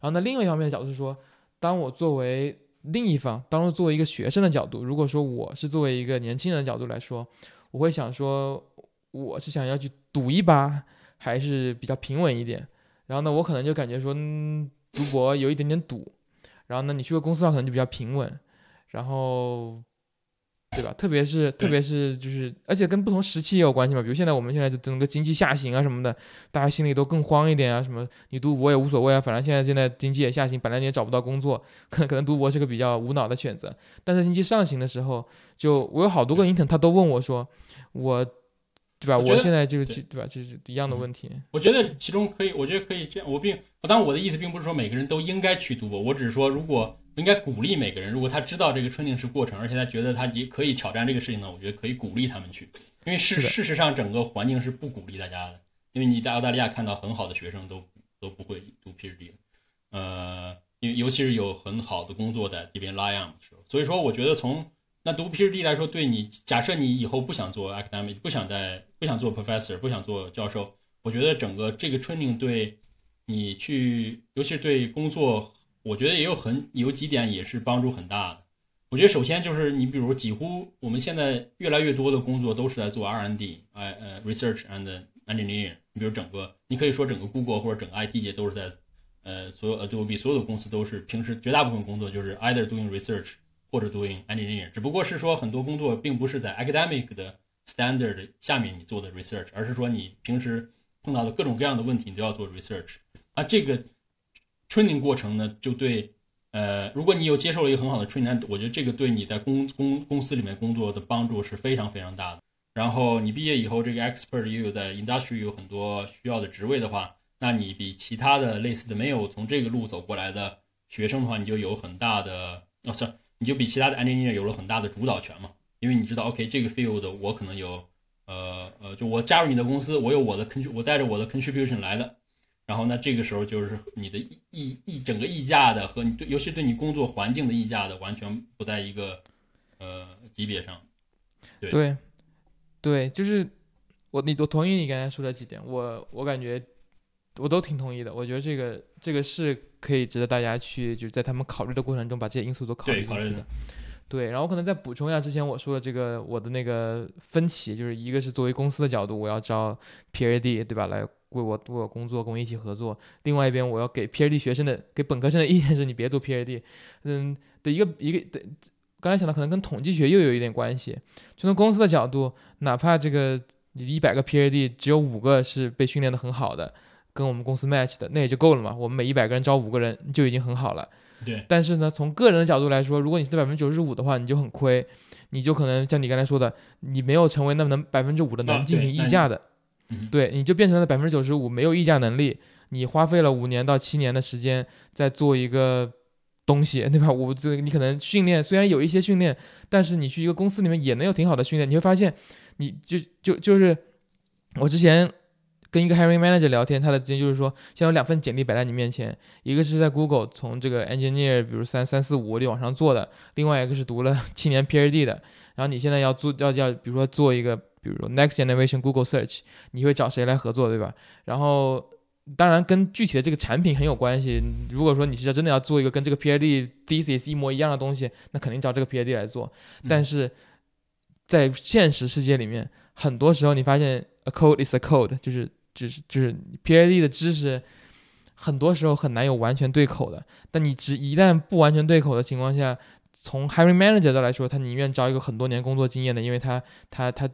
然后呢，另外一方面的角度是说，当我作为另一方，当作为一个学生的角度，如果说我是作为一个年轻人的角度来说，我会想说，我是想要去赌一把，还是比较平稳一点。然后呢，我可能就感觉说，嗯读博有一点点赌。然后呢，你去个公司的话，可能就比较平稳。然后，对吧？特别是特别是就是，而且跟不同时期也有关系嘛。比如现在我们现在整个经济下行啊什么的，大家心里都更慌一点啊。什么你读博也无所谓啊，反正现在现在经济也下行，本来你也找不到工作，可能可能读博是个比较无脑的选择。但是经济上行的时候，就我有好多个 intern，他都问我说，我，对吧？我现在就就对吧？就是一样的问题。我觉得其中可以，我觉得可以这样。我并，当然我的意思并不是说每个人都应该去读博，我只是说如果。应该鼓励每个人，如果他知道这个 training 是过程，而且他觉得他也可以挑战这个事情呢，我觉得可以鼓励他们去。因为事事实上，整个环境是不鼓励大家的。因为你在澳大利亚看到很好的学生都都不会读 PhD，呃，尤尤其是有很好的工作在这边拉样的时候。所以说，我觉得从那读 PhD 来说，对你，假设你以后不想做 academic，不想在不想做 professor，不想做教授，我觉得整个这个 training 对你去，尤其是对工作。我觉得也有很有几点也是帮助很大的。我觉得首先就是你比如几乎我们现在越来越多的工作都是在做 R&D，哎呃 research and engineering。你比如整个你可以说整个 Google 或者整个 IT 界都是在呃所有 Adobe 所有的公司都是平时绝大部分工作就是 either doing research 或者 doing engineering。只不过是说很多工作并不是在 academic 的 standard 下面你做的 research，而是说你平时碰到的各种各样的问题你都要做 research。啊这个。Training 过程呢，就对，呃，如果你有接受了一个很好的 training，我觉得这个对你在公公公司里面工作的帮助是非常非常大的。然后你毕业以后，这个 expert 也有在 industry 有很多需要的职位的话，那你比其他的类似的没有从这个路走过来的学生的话，你就有很大的，哦，算，你就比其他的 engineer 有了很大的主导权嘛。因为你知道，OK，这个 field 我可能有，呃呃，就我加入你的公司，我有我的 contr，我带着我的 contribution 来的。然后，那这个时候就是你的溢溢整个溢价的和你对，尤其对你工作环境的溢价的，完全不在一个呃级别上。对，对，就是我你我同意你刚才说的几点，我我感觉我都挺同意的。我觉得这个这个是可以值得大家去就是在他们考虑的过程中把这些因素都考虑进去的。对，然后可能再补充一下之前我说的这个我的那个分歧，就是一个是作为公司的角度，我要招 P A D，对吧来。为我为我工作，跟我一起合作。另外一边，我要给 PhD 学生的、给本科生的意见是：你别读 PhD。嗯，的一个一个的，刚才想到可能跟统计学又有一点关系。就从公司的角度，哪怕这个一百个 PhD 只有五个是被训练的很好的，跟我们公司 match 的，那也就够了嘛。我们每一百个人招五个人就已经很好了。对。但是呢，从个人的角度来说，如果你是百分之九十五的话，你就很亏，你就可能像你刚才说的，你没有成为那么能百分之五的能进行溢价的。对，你就变成了百分之九十五没有议价能力，你花费了五年到七年的时间在做一个东西，对吧？我这你可能训练虽然有一些训练，但是你去一个公司里面也能有挺好的训练。你会发现，你就就就是我之前跟一个 hiring manager 聊天，他的经验就是说，现在有两份简历摆在你面前，一个是在 Google 从这个 engineer，比如三三四五就往上做的，另外一个是读了 [LAUGHS] 七年 PhD 的。然后你现在要做要要，比如说做一个，比如说 next generation Google search，你会找谁来合作，对吧？然后当然跟具体的这个产品很有关系。如果说你是要真的要做一个跟这个 PhD thesis 一模一样的东西，那肯定找这个 PhD 来做。但是在现实世界里面，很多时候你发现 a code is a code，就是就是就是 PhD 的知识，很多时候很难有完全对口的。但你只一旦不完全对口的情况下，从 hiring manager 的来说，他宁愿招一个很多年工作经验的，因为他他他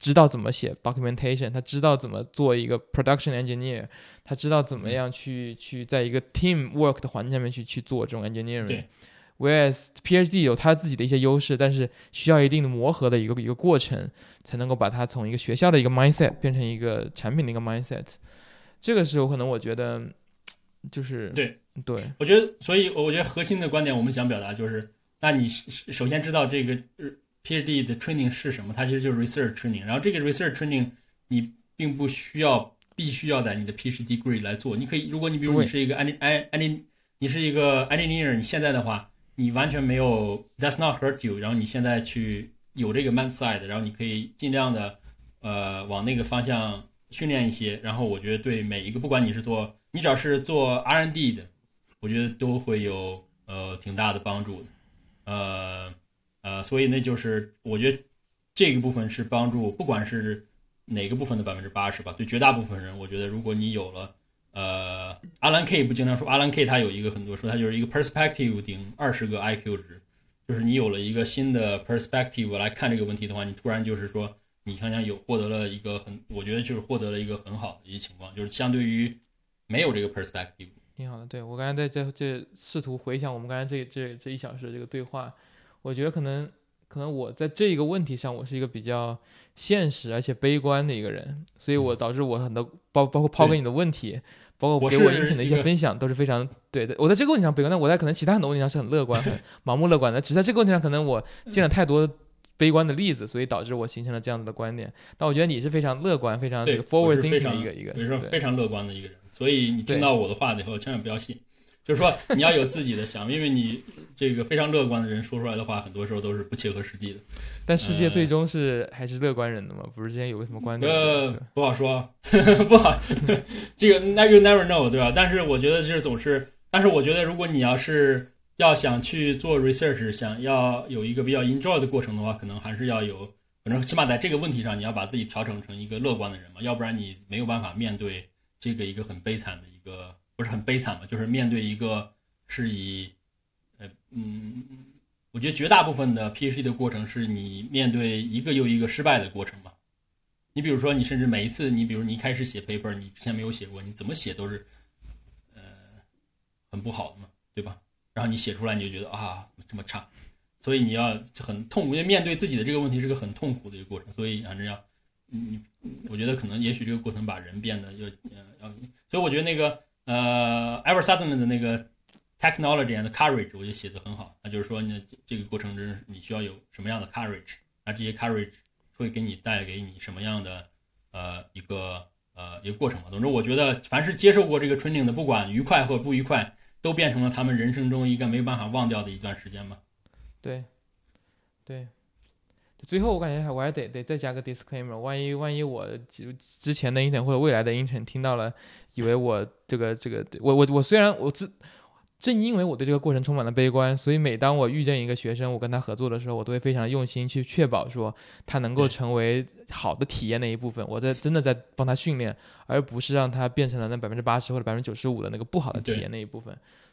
知道怎么写 documentation，他知道怎么做一个 production engineer，他知道怎么样去去在一个 team work 的环境下面去去做这种 engineering。Whereas PhD 有他自己的一些优势，但是需要一定的磨合的一个一个过程，才能够把它从一个学校的一个 mindset 变成一个产品的一个 mindset。这个时候可能，我觉得就是对对，我觉得，所以我觉得核心的观点，我们想表达就是，那你首先知道这个 PhD 的 training 是什么，它其实就是 research training。然后这个 research training 你并不需要必须要在你的 PhD degree 来做，你可以，如果你比如你是一个 any any 你是一个 engineer，你现在的话。你完全没有，That's not hurt you。然后你现在去有这个 mindset，然后你可以尽量的，呃，往那个方向训练一些。然后我觉得对每一个，不管你是做，你只要是做 R&D 的，我觉得都会有呃挺大的帮助的。呃呃，所以那就是我觉得这个部分是帮助，不管是哪个部分的百分之八十吧，对绝大部分人，我觉得如果你有了。呃，阿兰 K 不经常说，阿兰 K 他有一个很多说，他就是一个 perspective 顶二十个 IQ 值，就是你有了一个新的 perspective 来看这个问题的话，你突然就是说，你想想有获得了一个很，我觉得就是获得了一个很好的一个情况，就是相对于没有这个 perspective，挺好的。对我刚才在这这试图回想我们刚才这这这一小时的这个对话，我觉得可能可能我在这一个问题上，我是一个比较现实而且悲观的一个人，所以我导致我很多包包括抛给你的问题。包括给我音频的一些分享都是非常对的。我在这个问题上悲观，但我在可能其他很多问题上是很乐观、很 [LAUGHS] 盲目乐观的。只在这个问题上，可能我见了太多悲观的例子，所以导致我形成了这样子的观点。但我觉得你是非常乐观、非常这个 forward thinking 的一个一个，非常乐观的一个人。所以你听到我的话以后，千万不要信。就是说，你要有自己的想法，因为你这个非常乐观的人说出来的话，很多时候都是不切合实际的。但世界最终是还是乐观人的嘛？不是之前有个什么观点？呃，不好说，[LAUGHS] 不好。[LAUGHS] 这个 never never know，对吧？但是我觉得就是总是，但是我觉得如果你要是要想去做 research，想要有一个比较 enjoy 的过程的话，可能还是要有，反正起码在这个问题上，你要把自己调整成一个乐观的人嘛，要不然你没有办法面对这个一个很悲惨的一个。不是很悲惨嘛？就是面对一个是以，呃嗯，我觉得绝大部分的 PhD 的过程是你面对一个又一个失败的过程嘛。你比如说，你甚至每一次，你比如你一开始写 paper，你之前没有写过，你怎么写都是，呃，很不好的嘛，对吧？然后你写出来，你就觉得啊，这么差，所以你要很痛苦，因为面对自己的这个问题是个很痛苦的一个过程，所以反正要，你，我觉得可能也许这个过程把人变得要，要，所以我觉得那个。呃 e v e r Sutherland 的那个 technology and courage，我就写的很好。那就是说，呢，这个过程中你需要有什么样的 courage？那这些 courage 会给你带给你什么样的呃一个呃一个过程嘛？总之，我觉得凡是接受过这个 training 的，不管愉快或不愉快，都变成了他们人生中一个没有办法忘掉的一段时间嘛。对，对。最后，我感觉还我还得得再加个 disclaimer，万一万一我之前的 intern 或者未来的 intern 听到了，以为我这个这个我我我虽然我正正因为我对这个过程充满了悲观，所以每当我遇见一个学生，我跟他合作的时候，我都会非常用心去确保说他能够成为好的体验的一部分。我在真的在帮他训练，而不是让他变成了那百分之八十或者百分之九十五的那个不好的体验那一部分。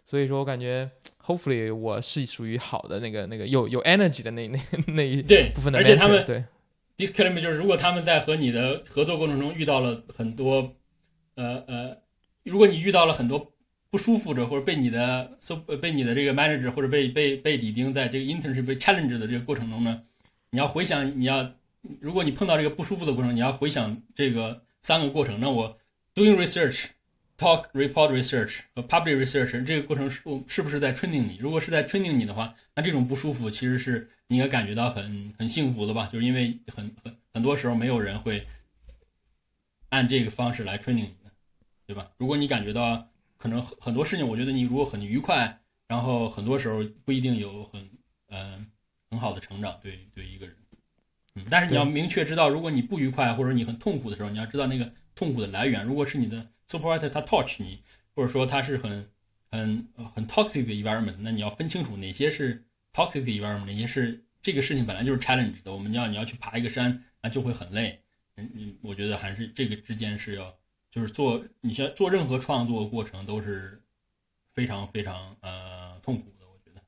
所以说，我感觉，hopefully，我是属于好的那个、那个有有 energy 的那那那一部分的。而且他们对 disclaimer 就是，如果他们在和你的合作过程中遇到了很多，呃呃，如果你遇到了很多不舒服的，或者被你的 so 被你的这个 manager 或者被被被李丁在这个 internship 被 challenge 的这个过程中呢，你要回想，你要如果你碰到这个不舒服的过程，你要回想这个三个过程。那我 doing research。Talk, report, research 和 public research 这个过程是是不是在 training 你？如果是在 training 你的话，那这种不舒服其实是你应该感觉到很很幸福的吧？就是因为很很很多时候没有人会按这个方式来 training 你的，对吧？如果你感觉到可能很很多事情，我觉得你如果很愉快，然后很多时候不一定有很嗯很好的成长，对对一个人，嗯，但是你要明确知道，如果你不愉快或者你很痛苦的时候，你要知道那个痛苦的来源。如果是你的 supervisor 他 touch 你，或者说他是很很很 toxic 的 environment，那你要分清楚哪些是 toxic 的 environment，哪些是这个事情本来就是 challenge 的。我们要你要去爬一个山，那就会很累。嗯嗯，我觉得还是这个之间是要，就是做你像做任何创作过程都是非常非常呃痛苦的。我觉得，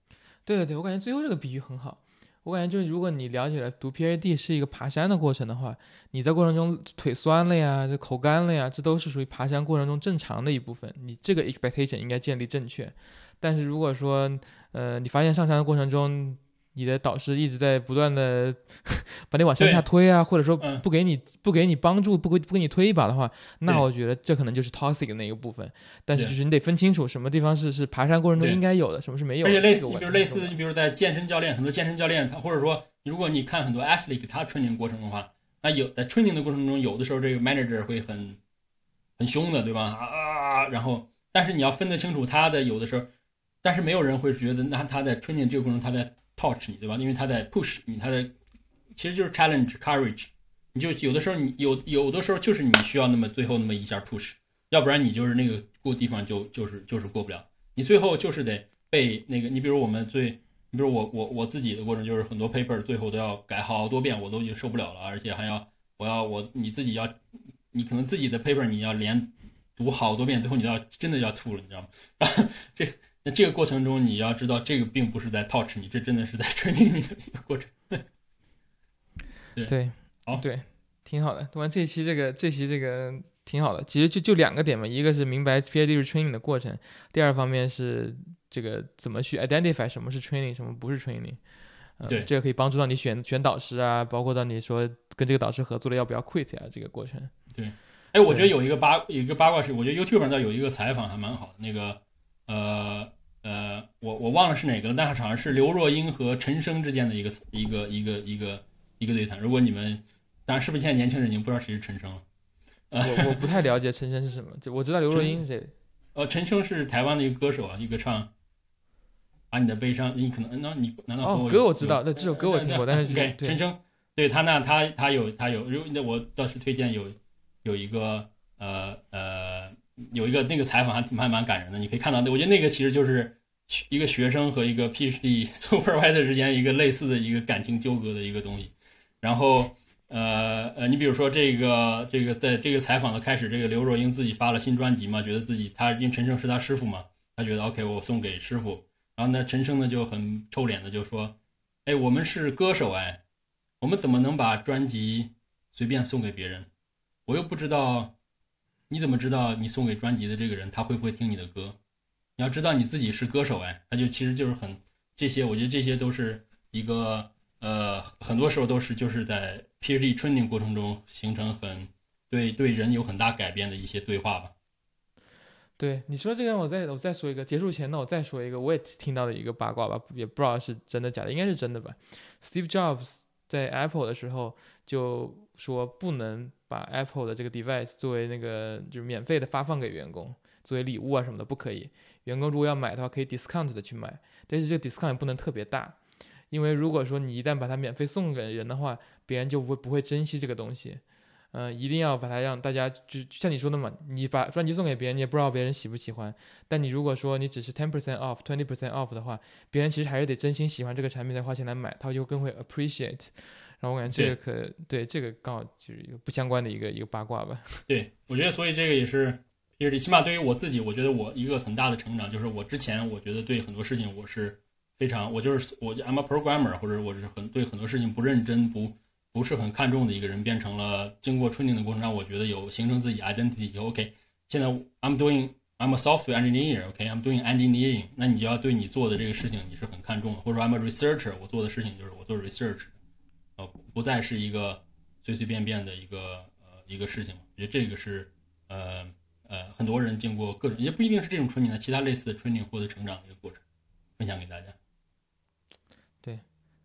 对对对，我感觉最后这个比喻很好。我感觉就是如果你了解了读 PhD 是一个爬山的过程的话，你在过程中腿酸了呀，这口干了呀，这都是属于爬山过程中正常的一部分。你这个 expectation 应该建立正确。但是如果说呃你发现上山的过程中，你的导师一直在不断的 [LAUGHS] 把你往向下推啊，或者说不给你不给你帮助，不给不给你推一把的话，那我觉得这可能就是 toxic 的那一个部分。但是就是你得分清楚什么地方是是爬山过程中应该有的，什么是没有的。而且类似，你比如类似，你比如在健身教练，很多健身教练他或者说如果你看很多 athlete 他 training 过程的话，那有在 training 的过程中，有的时候这个 manager 会很很凶的，对吧？啊，然后但是你要分得清楚他的有的时候，但是没有人会觉得那他在 training 这个过程他在。Touch 你对吧？因为他在 push 你，他在其实就是 challenge courage。你就有的时候你有有的时候就是你需要那么最后那么一下 push，要不然你就是那个过地方就就是就是过不了。你最后就是得被那个，你比如我们最，你比如我我我自己的过程就是很多 paper 最后都要改好多遍，我都已经受不了了，而且还要我要我你自己要，你可能自己的 paper 你要连读好多遍，最后你都要真的要吐了，你知道吗？然 [LAUGHS] 后这。那这个过程中，你要知道，这个并不是在 touch 你，这真的是在 training 你的一个过程。[LAUGHS] 对，好，对，挺好的。读完这期，这个这期这个挺好的。其实就就两个点嘛，一个是明白 PhD 是 training 的过程，第二方面是这个怎么去 identify 什么是 training，什么不是 training。对，这个可以帮助到你选选导师啊，包括到你说跟这个导师合作了要不要 quit 啊，这个过程。对，哎，我觉得有一个八有一个八卦是，我觉得 YouTube 上有一个采访还蛮好的，那个。呃呃，我我忘了是哪个了，但是好像是刘若英和陈升之间的一个一个一个一个一个对谈。如果你们，当然是不是现在年轻人已经不知道谁是陈升了？呃我我 [LAUGHS] 不太了解陈升是什么，就我知道刘若英是谁。呃，陈升是台湾的一个歌手啊，一个唱《把你的悲伤》，你可能那你难道哦歌我知道，那这首歌我听过，[LAUGHS] 但是 OK 陈升对他那他他有他有，如那我倒是推荐有有一个呃呃。有一个那个采访还挺还蛮感人的，你可以看到，我觉得那个其实就是一个学生和一个 PhD [LAUGHS] supervisor 之间一个类似的一个感情纠葛的一个东西。然后，呃呃，你比如说这个这个在这个采访的开始，这个刘若英自己发了新专辑嘛，觉得自己他因为陈升是他师傅嘛，他觉得 OK 我送给师傅。然后呢，陈升呢就很臭脸的就说：“哎，我们是歌手哎，我们怎么能把专辑随便送给别人？我又不知道。”你怎么知道你送给专辑的这个人他会不会听你的歌？你要知道你自己是歌手哎，他就其实就是很这些，我觉得这些都是一个呃，很多时候都是就是在 PhD training 过程中形成很对对人有很大改变的一些对话吧。对你说这个，我再我再说一个，结束前呢，我再说一个，我也听到的一个八卦吧，也不知道是真的假的，应该是真的吧。Steve Jobs 在 Apple 的时候就说不能。把 Apple 的这个 device 作为那个就是免费的发放给员工，作为礼物啊什么的不可以。员工如果要买的话，可以 discount 的去买，但是这个 discount 也不能特别大，因为如果说你一旦把它免费送给人的话，别人就不会不会珍惜这个东西。嗯，一定要把它让大家就像你说的嘛，你把专辑送给别人，你也不知道别人喜不喜欢。但你如果说你只是 ten percent off、twenty percent off 的话，别人其实还是得真心喜欢这个产品才花钱来买，他就更会 appreciate。然后我感觉这个可对这个刚好就是一个不相关的一个一个八卦吧。[LAUGHS] 对，我觉得所以这个也是，也是起码对于我自己，我觉得我一个很大的成长就是我之前我觉得对很多事情我是非常，我就是我 I'm a programmer 或者我是很对很多事情不认真不不是很看重的一个人，变成了经过 training 的过程让我觉得有形成自己 identity。OK，现在 I'm doing I'm a software engineer，OK，I'm doing engineering，那你就要对你做的这个事情你是很看重的，或者说 I'm a researcher，我做的事情就是我做 research。呃，不再是一个随随便便的一个呃一个事情我觉得这个是呃呃很多人经过各种也不一定是这种 training 其他类似的 training 获得成长的一个过程，分享给大家。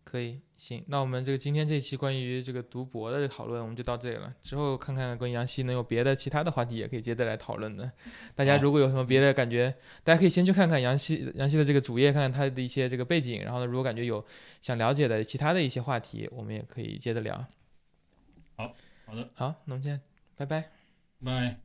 对，可以，行，那我们这个今天这期关于这个读博的讨论，我们就到这里了。之后看看跟杨希能有别的其他的话题，也可以接着来讨论的。大家如果有什么别的感觉，大家可以先去看看杨希杨希的这个主页，看看他的一些这个背景。然后呢，如果感觉有想了解的其他的一些话题，我们也可以接着聊。好，好的，好，那我们先拜拜，拜。